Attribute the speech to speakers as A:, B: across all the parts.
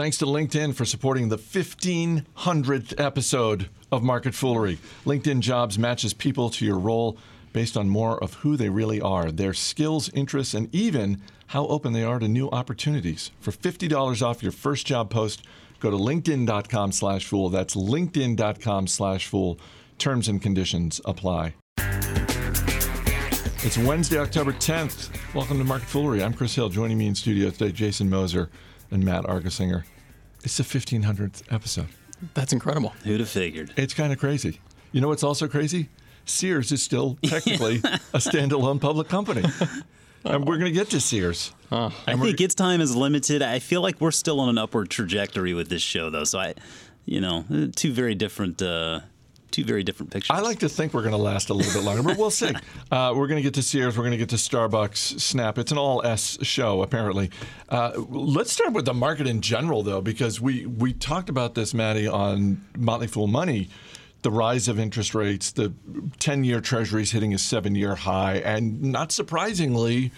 A: Thanks to LinkedIn for supporting the 1500th episode of Market Foolery. LinkedIn Jobs matches people to your role based on more of who they really are, their skills, interests, and even how open they are to new opportunities. For $50 off your first job post, go to linkedin.com slash fool. That's linkedin.com slash fool. Terms and conditions apply. It's Wednesday, October 10th. Welcome to Market Foolery. I'm Chris Hill. Joining me in studio today, Jason Moser and Matt Argersinger. It's the 1500th episode.
B: That's incredible.
C: Who'd have figured?
A: It's kind of crazy. You know what's also crazy? Sears is still technically a standalone public company. And we're going to get to Sears.
C: I think its time is limited. I feel like we're still on an upward trajectory with this show, though. So I, you know, two very different, uh, two very different pictures.
A: I like to think we're going to last a little bit longer, but we'll see. Uh, we're going to get to Sears. We're going to get to Starbucks, Snap. It's an all S show, apparently. Uh, let's start with the market in general, though, because we we talked about this, Maddie, on Motley Fool Money. The rise of interest rates, the 10 year treasuries hitting a seven year high, and not surprisingly,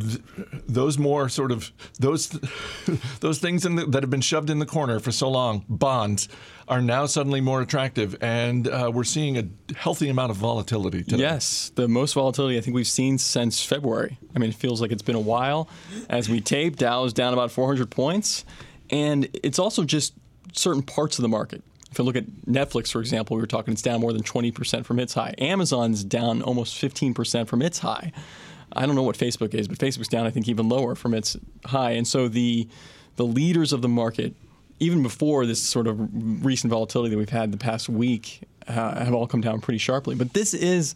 A: th- those more sort of those those things in the, that have been shoved in the corner for so long, bonds, are now suddenly more attractive, and uh, we're seeing a healthy amount of volatility today.
B: Yes, the most volatility I think we've seen since February. I mean, it feels like it's been a while. As we tape, Dow is down about 400 points, and it's also just certain parts of the market. If you look at Netflix, for example, we were talking it's down more than 20% from its high. Amazon's down almost 15% from its high. I don't know what Facebook is, but Facebook's down, I think, even lower from its high. And so the the leaders of the market, even before this sort of recent volatility that we've had the past week, uh, have all come down pretty sharply. But this is.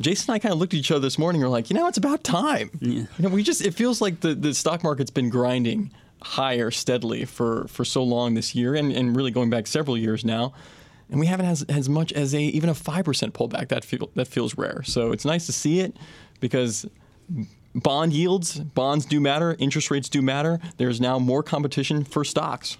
B: Jason and I kind of looked at each other this morning. and We're like, you know, it's about time. You know, we just it feels like the, the stock market's been grinding higher steadily for, for so long this year, and, and really going back several years now, and we haven't had as, as much as a even a five percent pullback. That feel that feels rare. So it's nice to see it because bond yields, bonds do matter, interest rates do matter. There's now more competition for stocks.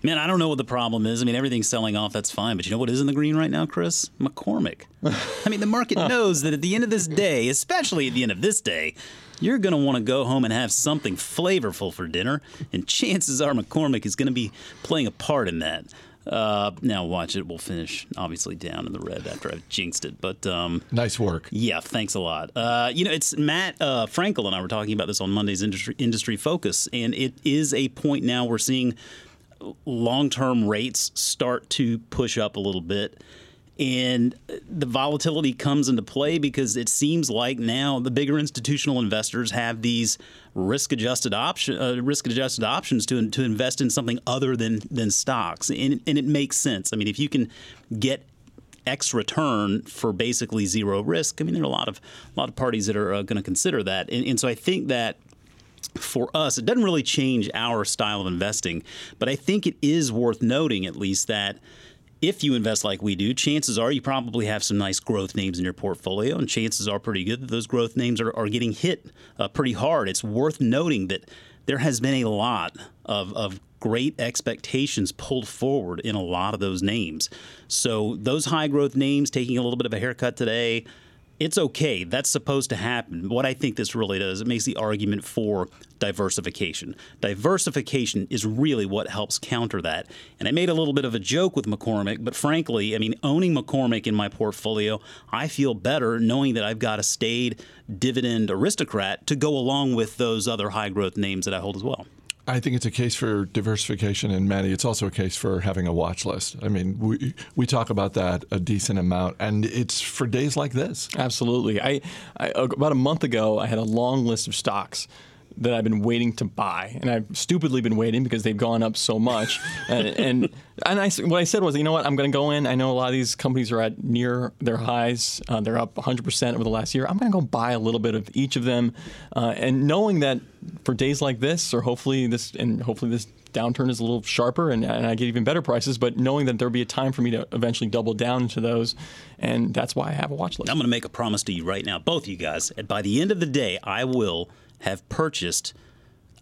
C: Man, I don't know what the problem is. I mean, everything's selling off. That's fine. But you know what is in the green right now, Chris? McCormick. I mean, the market knows that at the end of this day, especially at the end of this day, you're going to want to go home and have something flavorful for dinner. And chances are McCormick is going to be playing a part in that. Uh, now, watch it. We'll finish, obviously, down in the red after I've jinxed it. But um,
A: Nice work.
C: yeah, thanks a lot. Uh, you know, it's Matt uh, Frankel and I were talking about this on Monday's industry industry focus, and it is a point now we're seeing long term rates start to push up a little bit. And the volatility comes into play because it seems like now the bigger institutional investors have these risk-adjusted option, uh, risk-adjusted options to to invest in something other than than stocks, and, and it makes sense. I mean, if you can get X return for basically zero risk. I mean, there are a lot of a lot of parties that are uh, going to consider that, and, and so I think that for us, it doesn't really change our style of investing, but I think it is worth noting at least that. If you invest like we do, chances are you probably have some nice growth names in your portfolio, and chances are pretty good that those growth names are, are getting hit uh, pretty hard. It's worth noting that there has been a lot of, of great expectations pulled forward in a lot of those names. So those high growth names taking a little bit of a haircut today, it's okay. That's supposed to happen. What I think this really does, it makes the argument for diversification. Diversification is really what helps counter that. And I made a little bit of a joke with McCormick, but frankly, I mean, owning McCormick in my portfolio, I feel better knowing that I've got a staid dividend aristocrat to go along with those other high growth names that I hold as well.
A: I think it's a case for diversification, and Maddie, it's also a case for having a watch list. I mean, we we talk about that a decent amount, and it's for days like this.
B: Absolutely. I, I about a month ago, I had a long list of stocks that I've been waiting to buy, and I've stupidly been waiting because they've gone up so much. and and, and I, what I said was, you know what, I'm going to go in. I know a lot of these companies are at near their highs. Uh, they're up 100 percent over the last year. I'm going to go buy a little bit of each of them, uh, and knowing that for days like this, or hopefully this, and hopefully this downturn is a little sharper and, and I get even better prices, but knowing that there'll be a time for me to eventually double down into those, and that's why I have a watch list.
C: I'm going to make a promise to you right now, both of you guys. and By the end of the day, I will have purchased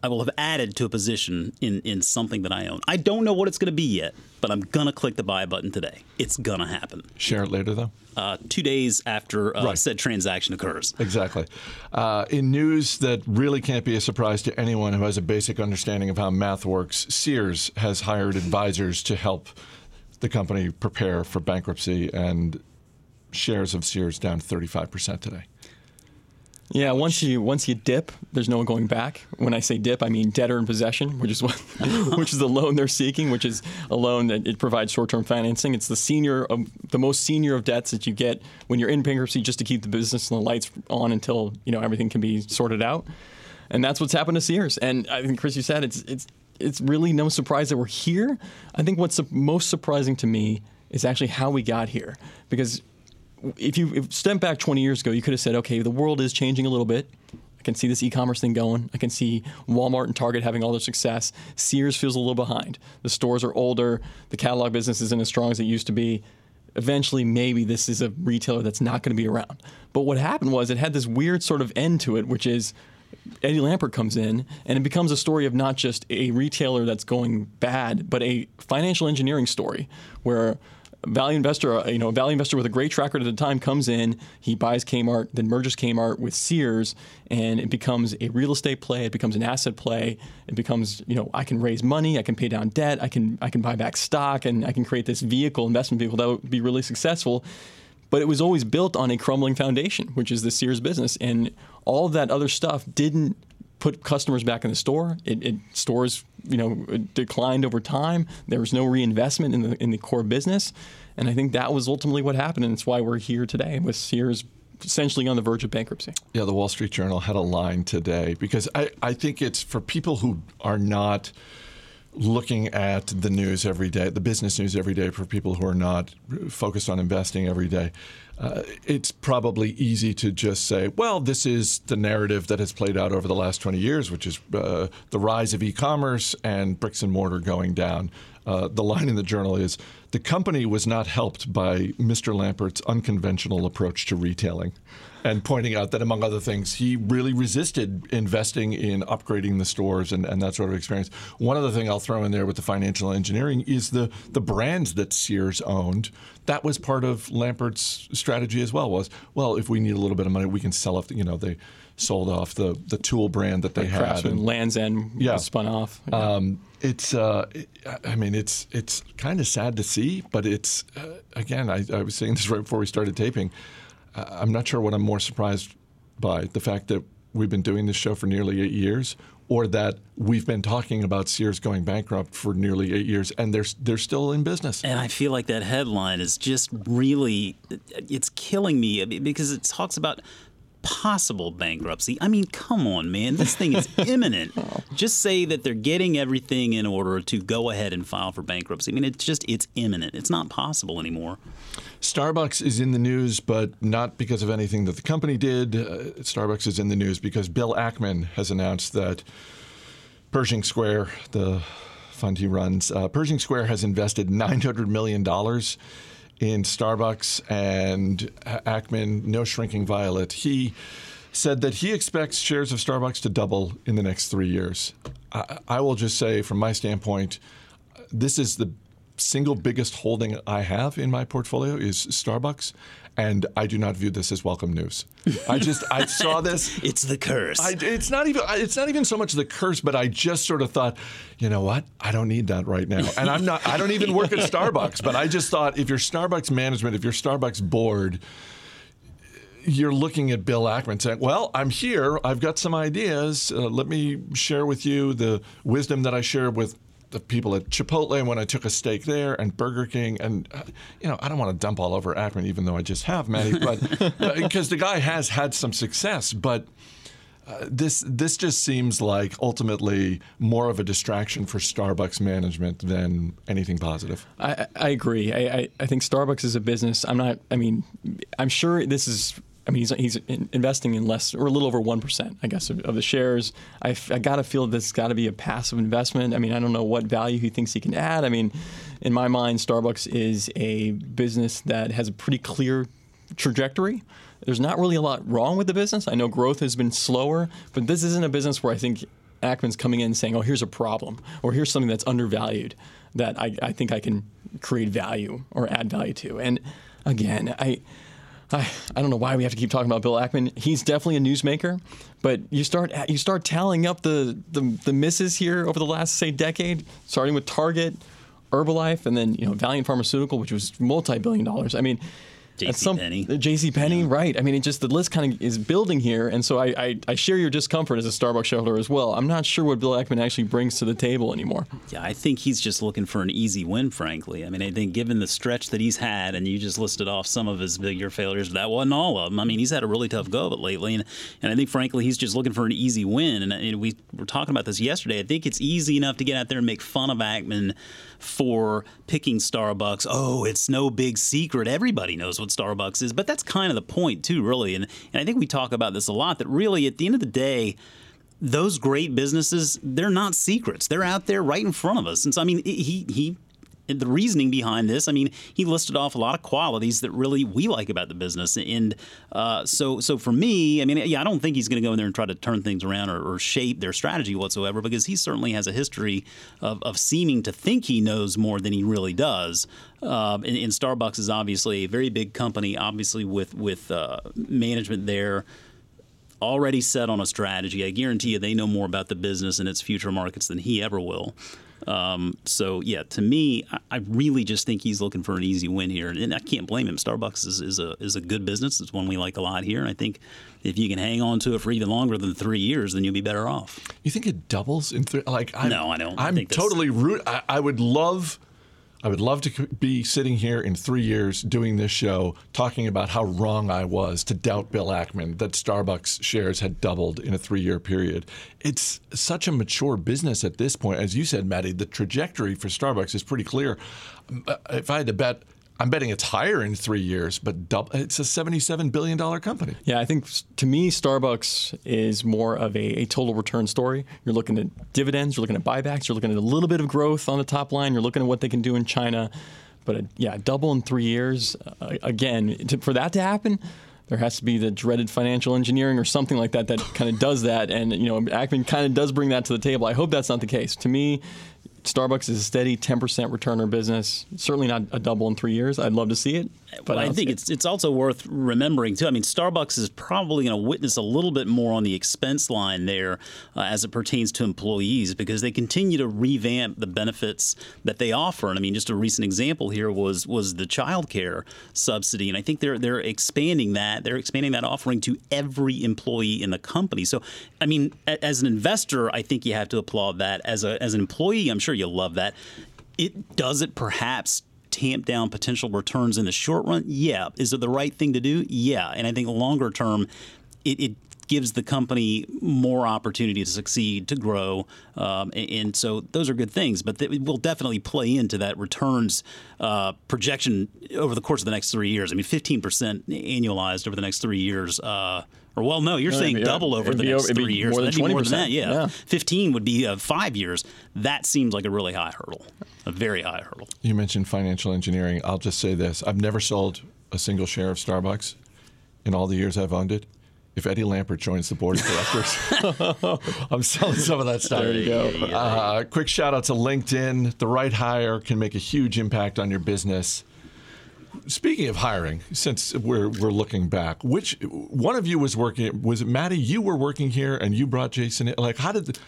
C: I will have added to a position in, in something that I own. I don't know what it's going to be yet, but I'm going to click the buy button today. It's going to happen.
A: Share it later, though.
C: Uh, two days after uh,
A: Right.
C: said transaction occurs.
A: Exactly. Uh, in news that really can't be a surprise to anyone who has a basic understanding of how math works, Sears has hired advisors to help the company prepare for bankruptcy, and shares of Sears down 35% today.
B: Yeah, once you once you dip, there's no going back. When I say dip, I mean debtor in possession, which is what, which is the loan they're seeking, which is a loan that it provides short-term financing. It's the senior of the most senior of debts that you get when you're in bankruptcy, just to keep the business and the lights on until you know everything can be sorted out. And that's what's happened to Sears. And I think Chris, you said it's it's it's really no surprise that we're here. I think what's most surprising to me is actually how we got here, because if you step back 20 years ago, you could have said, okay, the world is changing a little bit. I can see this e-commerce thing going. I can see Walmart and Target having all their success. Sears feels a little behind. The stores are older. The catalog business isn't as strong as it used to be. Eventually, maybe this is a retailer that's not going to be around. But what happened was it had this weird sort of end to it, which is Eddie Lampert comes in, and it becomes a story of not just a retailer that's going bad, but a financial engineering story where value investor, uh, you know, a value investor with a great track record at the time comes in, he buys Kmart, then merges Kmart with Sears, and it becomes a real estate play. It becomes an asset play. It becomes, you know, I can raise money, I can pay down debt, I can I can buy back stock, and I can create this vehicle, investment vehicle that would be really successful but it was always built on a crumbling foundation, which is the Sears business. And all of that other stuff didn't put customers back in the store. It, it stores, you know, declined over time. There was no reinvestment in the in the core business, and I think that was ultimately what happened, and it's why we're here today with Sears essentially on the verge of bankruptcy.
A: Yeah, the Wall Street Journal had a line today because I, I think it's for people who are not looking at the news every day, the business news every day, for people who are not focused on investing every day. Uh, it's probably easy to just say, well, this is the narrative that has played out over the last 20 years, which is uh, the rise of e commerce and bricks and mortar going down. Uh, the line in the journal is the company was not helped by Mr. Lampert's unconventional approach to retailing and pointing out that, among other things, he really resisted investing in upgrading the stores and, and that sort of experience. One other thing I'll throw in there with the financial engineering is the, the brands that Sears owned. That was part of Lampert's strategy as well. Was well, if we need a little bit of money, we can sell off. You know, they sold off the the tool brand that they had.
B: Craftsman,
A: and-
B: Land's End
A: Yeah.
B: was spun off.
A: um, it's, uh, I mean, it's it's kind of sad to see, but it's uh, again. I, I was saying this right before we started taping. Uh, I'm not sure what I'm more surprised by the fact that we've been doing this show for nearly eight years, or that we've been talking about Sears going bankrupt for nearly eight years, and they're they're still in business.
C: And I feel like that headline is just really, it's killing me because it talks about possible bankruptcy. I mean, come on, man. This thing is imminent. Just say that they're getting everything in order to go ahead and file for bankruptcy. I mean, it's just, it's imminent. It's not possible anymore.
A: Starbucks is in the news, but not because of anything that the company did. Uh, Starbucks is in the news because Bill Ackman has announced that Pershing Square, the fund he runs, uh, Pershing Square has invested $900 million in Starbucks, and Ackman, no shrinking violet, he said that he expects shares of Starbucks to double in the next three years. I, I will just say, from my standpoint, this is the single biggest holding I have in my portfolio is Starbucks, and I do not view this as welcome news. I just I saw this.
C: It's the curse.
A: I, it's not even it's not even so much the curse, but I just sort of thought, you know what? I don't need that right now. And I'm not. I don't even work at Starbucks, but I just thought if you're Starbucks management, if you're Starbucks board, you're looking at Bill Ackman saying, "Well, I'm here. I've got some ideas. Uh, let me share with you the wisdom that I share with." The people at Chipotle when I took a stake there, and Burger King, and uh, you know I don't want to dump all over Ackman, even though I just have, Matty, but because the guy has had some success, but uh, this this just seems like ultimately more of a distraction for Starbucks management than anything positive.
B: I, I agree. I, I, I think Starbucks is a business. I'm not. I mean, I'm sure this is. I mean, he's, he's investing in less or a little over one percent, I guess, of, of the shares. I, I got to feel this has got to be a passive investment. I mean, I don't know what value he thinks he can add. I mean, in my mind, Starbucks is a business that has a pretty clear trajectory. There's not really a lot wrong with the business. I know growth has been slower, but this isn't a business where I think Ackman's coming in saying, "Oh, here's a problem, or here's something that's undervalued that I, I think I can create value or add value to." And again, I. I, I don't know why we have to keep talking about Bill Ackman. He's definitely a newsmaker, but you start you start tallying up the, the the misses here over the last say decade, starting with Target, Herbalife, and then you know Valeant Pharmaceutical, which was multi-billion dollars. I mean,
C: JC
B: Penney. some-
C: Penney.
B: Uh, the J.C. Penney, right? I mean, it just the list kind of is building here, and so I, I I share your discomfort as a Starbucks shareholder as well. I'm not sure what Bill Ackman actually brings to the table anymore.
C: Yeah, I think he's just looking for an easy win, frankly. I mean, I think given the stretch that he's had, and you just listed off some of his bigger failures, but that wasn't all of them. I mean, he's had a really tough go of it lately, and, and I think, frankly, he's just looking for an easy win. And, and we were talking about this yesterday. I think it's easy enough to get out there and make fun of Ackman for picking Starbucks. Oh, it's no big secret. Everybody knows what Starbucks is. But that's kind of the point, too, really. And, and I think we talk about this a lot that really, at the end of the day, those great businesses, they're not secrets. They're out there right in front of us. And so, I mean, he he. The reasoning behind this, I mean, he listed off a lot of qualities that really we like about the business, and uh, so so for me, I mean, yeah, I don't think he's going to go in there and try to turn things around or, or shape their strategy whatsoever, because he certainly has a history of, of seeming to think he knows more than he really does. Um, and, and Starbucks is obviously a very big company, obviously with with uh, management there already set on a strategy. I guarantee you they know more about the business and its future markets than he ever will. Um, so yeah, to me, I, I really just think he's looking for an easy win here, and I can't blame him. Starbucks is, is a is a good business. It's one we like a lot here, and I think if you can hang on to it for even longer than three years, then you'll be better off.
A: You think it doubles in three? Like, I'm,
C: No, I don't. I
A: I'm
C: think
A: totally root. I, I would love. I would love to be sitting here in three years doing this show, talking about how wrong I was to doubt Bill Ackman that Starbucks shares had doubled in a three-year period. It's such a mature business at this point, as you said, Maddie. The trajectory for Starbucks is pretty clear. Uh, If I had to bet, I'm betting it's higher in three years, but dub- it's a 77 billion dollar company.
B: Yeah, I think to me, Starbucks is more of a, a total return story. You're looking at dividends, you're looking at buybacks, you're looking at a little bit of growth on the top line, you're looking at what they can do in China. But uh, yeah, double in three years. Uh, again, to, for that to happen, there has to be the dreaded financial engineering or something like that that kind of does that. And you know, Ackman kind of does bring that to the table. I hope that's not the case. To me, Starbucks is a steady 10% returner business. Certainly not a double in three years. I'd love to see it. But
C: Well, I think
B: it.
C: it's it's also worth remembering too. I mean, Starbucks is probably going to witness a little bit more on the expense line there uh, as it pertains to employees because they continue to revamp the benefits that they offer. And I mean, just a recent example here was was the child care subsidy, and I think they're they're expanding that. They're expanding that offering to every employee in the company. So, I mean, as an investor, I think you have to applaud that. As a as an employee, I'm sure you'll love that. It does it perhaps tamp down potential returns in the short run? Yeah. Is it the right thing to do? Yeah. And I think longer term, it, it gives the company more opportunity to succeed, to grow, um, and, and so those are good things. But it will definitely play into that returns uh, projection over the course of the next three years. I mean, fifteen percent annualized over the next three years. Uh, or well, no, you're
B: No,
C: saying
B: it'd be-
C: double over
B: it'd
C: the
B: be
C: next
B: over-
C: three years.
B: more than
C: That'd be more than
B: 20%,
C: that. Yeah.
B: yeah.
C: 15 would be uh, five years. That seems like a really high hurdle, a very high hurdle.
A: You mentioned financial engineering. I'll just say this I've never sold a single share of Starbucks in all the years I've owned it. If Eddie Lampert joins the board of directors, I'm selling some of that stuff.
B: There you go.
A: Uh, quick shout out to LinkedIn. The right hire can make a huge impact on your business. Speaking of hiring, since we're we're looking back, which one of you was working? Was it Maddie? You were working here, and you brought Jason. in? Like, how did?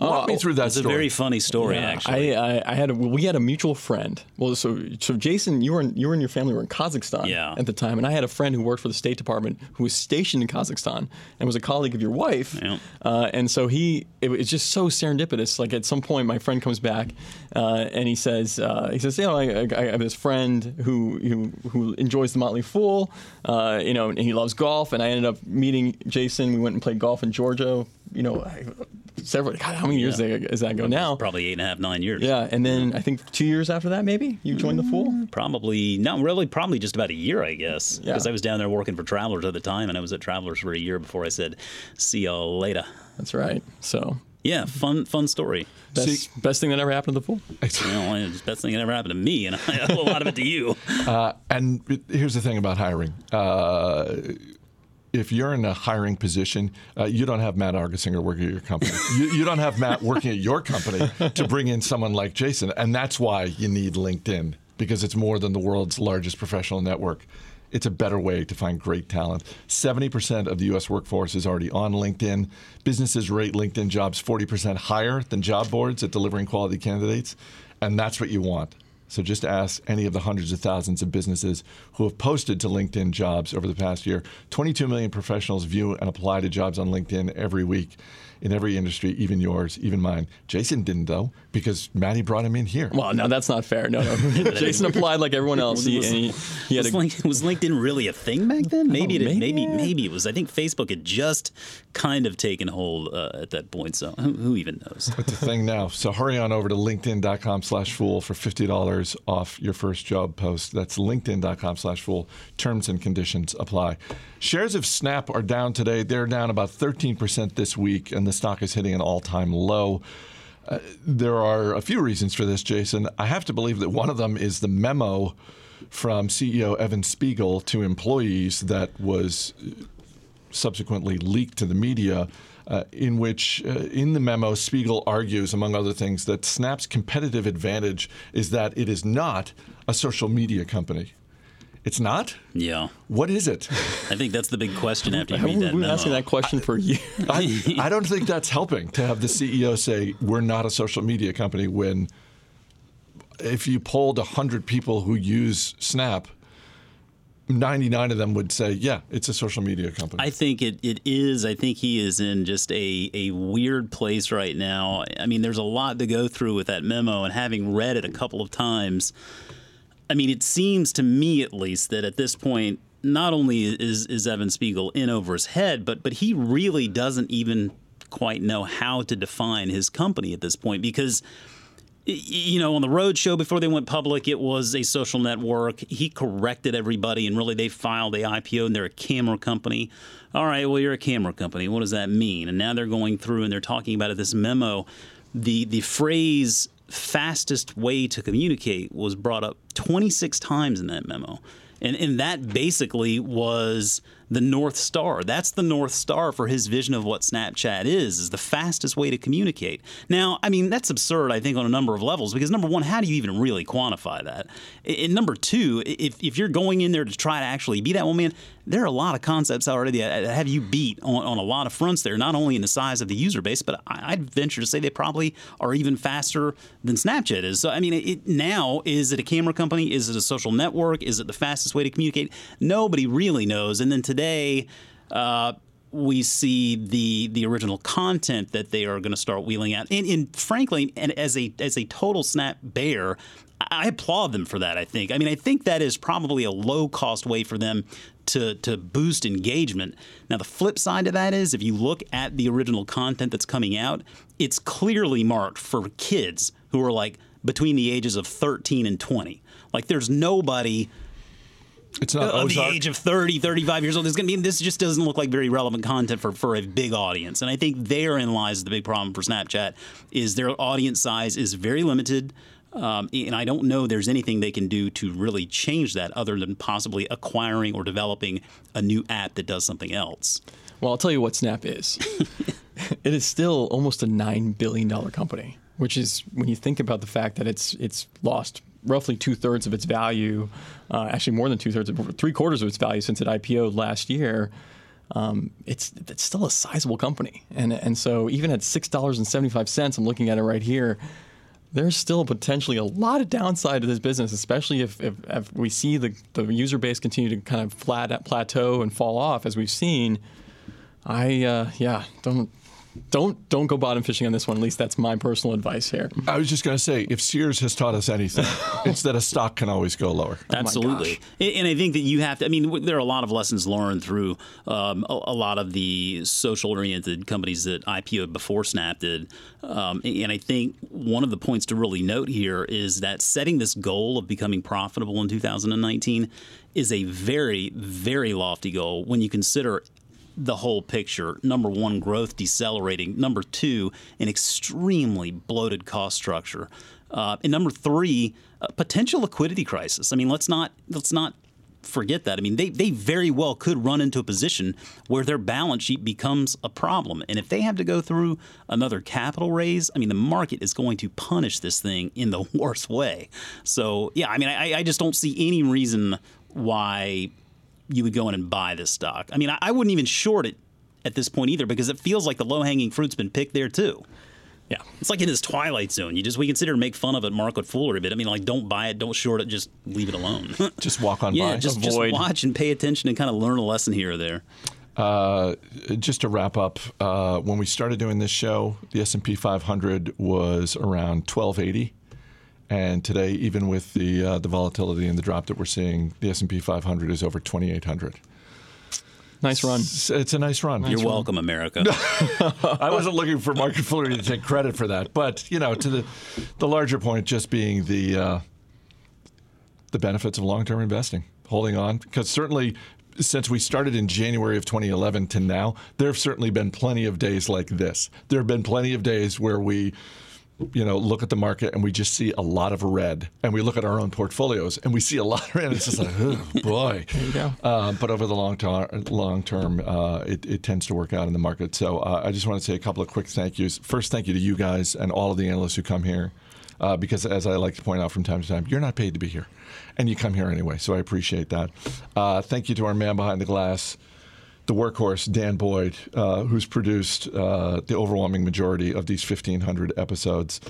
A: Walk me through that
C: It's a very funny story,
B: Yeah,
C: actually.
B: I, I, I had a, we had a mutual friend. Well, so so Jason, you were in, you and your family were in Kazakhstan
C: Yeah.
B: at the time, and I had a friend who worked for the State Department who was stationed in Kazakhstan and was a colleague of your wife.
C: Yeah.
B: Uh, and so he, it was just so serendipitous. Like at some point, my friend comes back uh, and he says, uh, he says, you know, I, I, I have this friend who who, who enjoys the Motley Fool, uh, you know, and he loves golf. And I ended up meeting Jason. We went and played golf in Georgia. You know, several. God, how many years
C: Yeah.
B: does that go now?
C: Probably eight and a half, nine years.
B: Yeah, and then I think two years after that, maybe you joined the Fool.
C: Probably, not really, probably just about a year, I guess.
B: Yeah.
C: Because I was down there working for Travelers at the time, and I was at Travelers for a year before I said, see y'all later.
B: That's right. So
C: Yeah, fun fun story.
B: best,
A: See-
B: best thing that ever happened to the Fool.
C: You know, it's best thing that ever happened to me, and I owe a lot of it to you.
A: Uh, and here's the thing about hiring. Uh, if you're in a hiring position, uh, you don't have Matt Argersinger working at your company. you, you don't have Matt working at your company to bring in someone like Jason. And that's why you need LinkedIn because it's more than the world's largest professional network. It's a better way to find great talent. 70% of the U.S. workforce is already on LinkedIn. Businesses rate LinkedIn jobs 40% higher than job boards at delivering quality candidates. And that's what you want. So just ask any of the hundreds of thousands of businesses who have posted to LinkedIn jobs over the past year. 22 million professionals view and apply to jobs on LinkedIn every week in every industry, even yours, even mine. Jason didn't though because Maddie brought him in here.
B: Well, no, that's not fair. No, no. Jason applied like everyone else. He,
C: Was-
B: he, he had
C: was,
B: a,
C: Link- was LinkedIn really a thing back then? Maybe, it,
B: maybe,
C: maybe, maybe, it was. I think Facebook had just kind of taken hold uh, at that point. So who, who even knows?
A: It's a thing now. So hurry on over to linkedin.com slash fool for $50 off your first job post. That's linkedin.com slash fool. Terms and conditions apply. Shares of Snap are down today. They're down about 13% this week, and the stock is hitting an all-time low. There are a few reasons for this, Jason. I have to believe that one of them is the memo from CEO Evan Spiegel to employees that was subsequently leaked to the media, uh, in which, uh, in the memo, Spiegel argues, among other things, that Snap's competitive advantage is that it is not a social media company. It's not?
C: Yeah,
A: What is it?
C: I think that's the big question after you read that
B: been
C: memo.
B: asking that question for years?
A: I, I don't think that's helping to have the CEO say, we're not a social media company when if you polled 100 people who use Snap, 99 of them would say, yeah, it's a social media company.
C: I think it, it is. I think he is in just a, a weird place right now. I mean, there's a lot to go through with that memo, and having read it a couple of times, I mean, it seems to me at least that at this point, not only is, is Evan Spiegel in over his head, but but he really doesn't even quite know how to define his company at this point because you know, on the road show before they went public, it was a social network. He corrected everybody, and really they filed the IPO, and they're a camera company. All right, well, you're a camera company. What does that mean? And now they're going through and they're talking about it. This memo, the the phrase "fastest way to communicate" was brought up 26 times in that memo. And, and that basically was the North Star. That's the North Star for his vision of what Snapchat is, is the fastest way to communicate. Now, I mean, that's absurd, I think, on a number of levels, because number one, how do you even really quantify that? And number two, if, if you're going in there to try to actually be that, well, man, there are a lot of concepts already that have you beat on, on a lot of fronts there, not only in the size of the user base, but I'd venture to say they probably are even faster than Snapchat is. So, I mean, it, now, is it a camera company? Is it a social network? Is it the fastest way to communicate? Nobody really knows. And then today, uh, we see the the original content that they are going to start wheeling out. And, and frankly, and as a as a total snap bear, I applaud them for that. I think. I mean, I think that is probably a low cost way for them to to boost engagement. Now, the flip side of that is, if you look at the original content that's coming out, it's clearly marked for kids who are like between the ages of 13 and 20. Like, there's nobody
A: it's not
C: of the age of 30, 35 years old. There's going to be this just doesn't look like very relevant content for, for a big audience. And I think therein lies the big problem for Snapchat is their audience size is very limited. Um, and I don't know there's anything they can do to really change that other than possibly acquiring or developing a new app that does something else.
B: Well, I'll tell you what Snap is. it is still almost a nine billion dollar company, which is when you think about the fact that it's it's lost roughly two thirds of its value, uh, actually more than two thirds, three quarters of its value since it IPO'd last year. Um, it's it's still a sizable company, and and so even at six dollars and seventy five cents, I'm looking at it right here. There's still potentially a lot of downside to this business, especially if, if, if we see the, the user base continue to kind of flat plateau and fall off as we've seen. I uh, yeah don't don't don't go bottom fishing on this one. At least that's my personal advice here.
A: I was just going to say, if Sears has taught us anything, it's that a stock can always go lower.
C: Absolutely, and and I think that you have to. I mean, there are a lot of lessons learned through um, a, a lot of the social-oriented companies that IPO'd before Snap did, um, and I think one of the points to really note here is that setting this goal of becoming profitable in 2019 is a very, very lofty goal when you consider the whole picture. Number one, growth decelerating. Number two, an extremely bloated cost structure. Uh, and number three, a potential liquidity crisis. I mean, let's not let's not forget that. I mean, they, they very well could run into a position where their balance sheet becomes a problem. And if they have to go through another capital raise, I mean, the market is going to punish this thing in the worst way. So, yeah, I mean, I, I just don't see any reason why you would go in and buy this stock. I mean, I, I wouldn't even short it at this point either because it feels like the low hanging fruit's been picked there too.
B: Yeah.
C: It's like in this twilight zone. You just we consider make fun of it, mark market foolery, but I mean, like, don't buy it, don't short it, just leave it alone.
A: Just walk on
C: yeah,
A: by.
C: just, just watch and pay attention and kind of learn a lesson here or there.
A: Uh, just to wrap up, uh, when we started doing this show, the S and P 500 was around 1280, and today, even with the uh, the volatility and the drop that we're seeing, the S and P 500 is over 2800.
B: Nice run.
A: It's, it's a nice run.
C: You're welcome, America.
A: I wasn't looking for market foolery to take credit for that, but you know, to the the larger point, just being the uh, the benefits of long term investing, holding on, because certainly. Since we started in January of 2011 to now, there have certainly been plenty of days like this. There have been plenty of days where we, you know, look at the market and we just see a lot of red, and we look at our own portfolios and we see a lot of red. It's just like, oh boy.
B: There you go.
A: Uh, but over the long term, long term, uh, it, it tends to work out in the market. So uh, I just want to say a couple of quick thank yous. First, thank you to you guys and all of the analysts who come here, uh, because as I like to point out from time to time, you're not paid to be here, and you come here anyway. So I appreciate that. Uh, thank you to our man behind the glass. The workhorse, Dan Boyd, uh, who's produced uh, the overwhelming majority of these 1,500 episodes.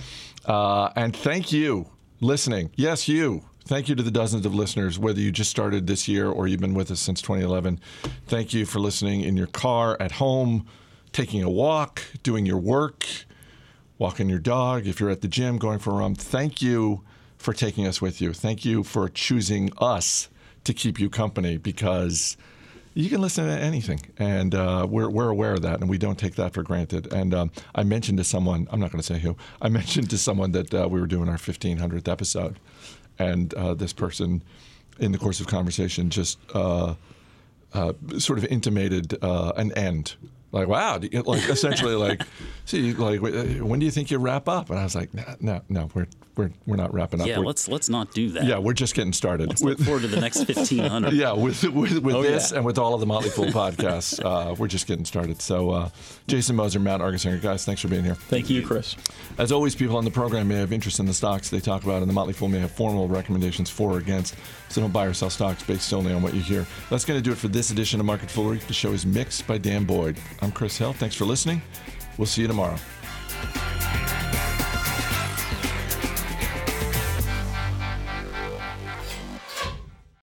A: Uh, and thank you, listening. Yes, you. Thank you to the dozens of listeners, whether you just started this year or you've been with us since 2011. Thank you for listening in your car, at home, taking a walk, doing your work, walking your dog, if you're at the gym, going for a run. Thank you for taking us with you. Thank you for choosing us to keep you company because you can listen to anything, and uh, we're, we're aware of that, and we don't take that for granted. And um, I mentioned to someone, I'm not going to say who, I mentioned to someone that uh, we were doing our 1500th episode, and uh, this person, in the course of conversation, just uh, uh, sort of intimated uh, an end. Like, wow, do you- like essentially, like, see, like, when do you think you wrap up? And I was like, no, no, no, we're we're we're not wrapping up.
C: yeah,
A: We're-
C: let's let's not do that.
A: yeah, we're just getting started.
C: Let's look forward to the next 1500.
A: yeah, with with, with
B: Oh,
A: this
B: yeah.
A: and with all of the Motley Fool podcasts, uh, we're just getting started. So, uh, Jason Moser, Matt Argersinger, guys, thanks for being here.
B: Thank you, Chris.
A: As always, people on the program may have interest in the stocks they talk about, and the Motley Fool may have formal recommendations for or against. So don't buy or sell stocks based solely on what you hear. That's going to do it for this edition of Market Foolery. The show is mixed by Dan Boyd. I'm Chris Hill. Thanks for listening. We'll see you tomorrow.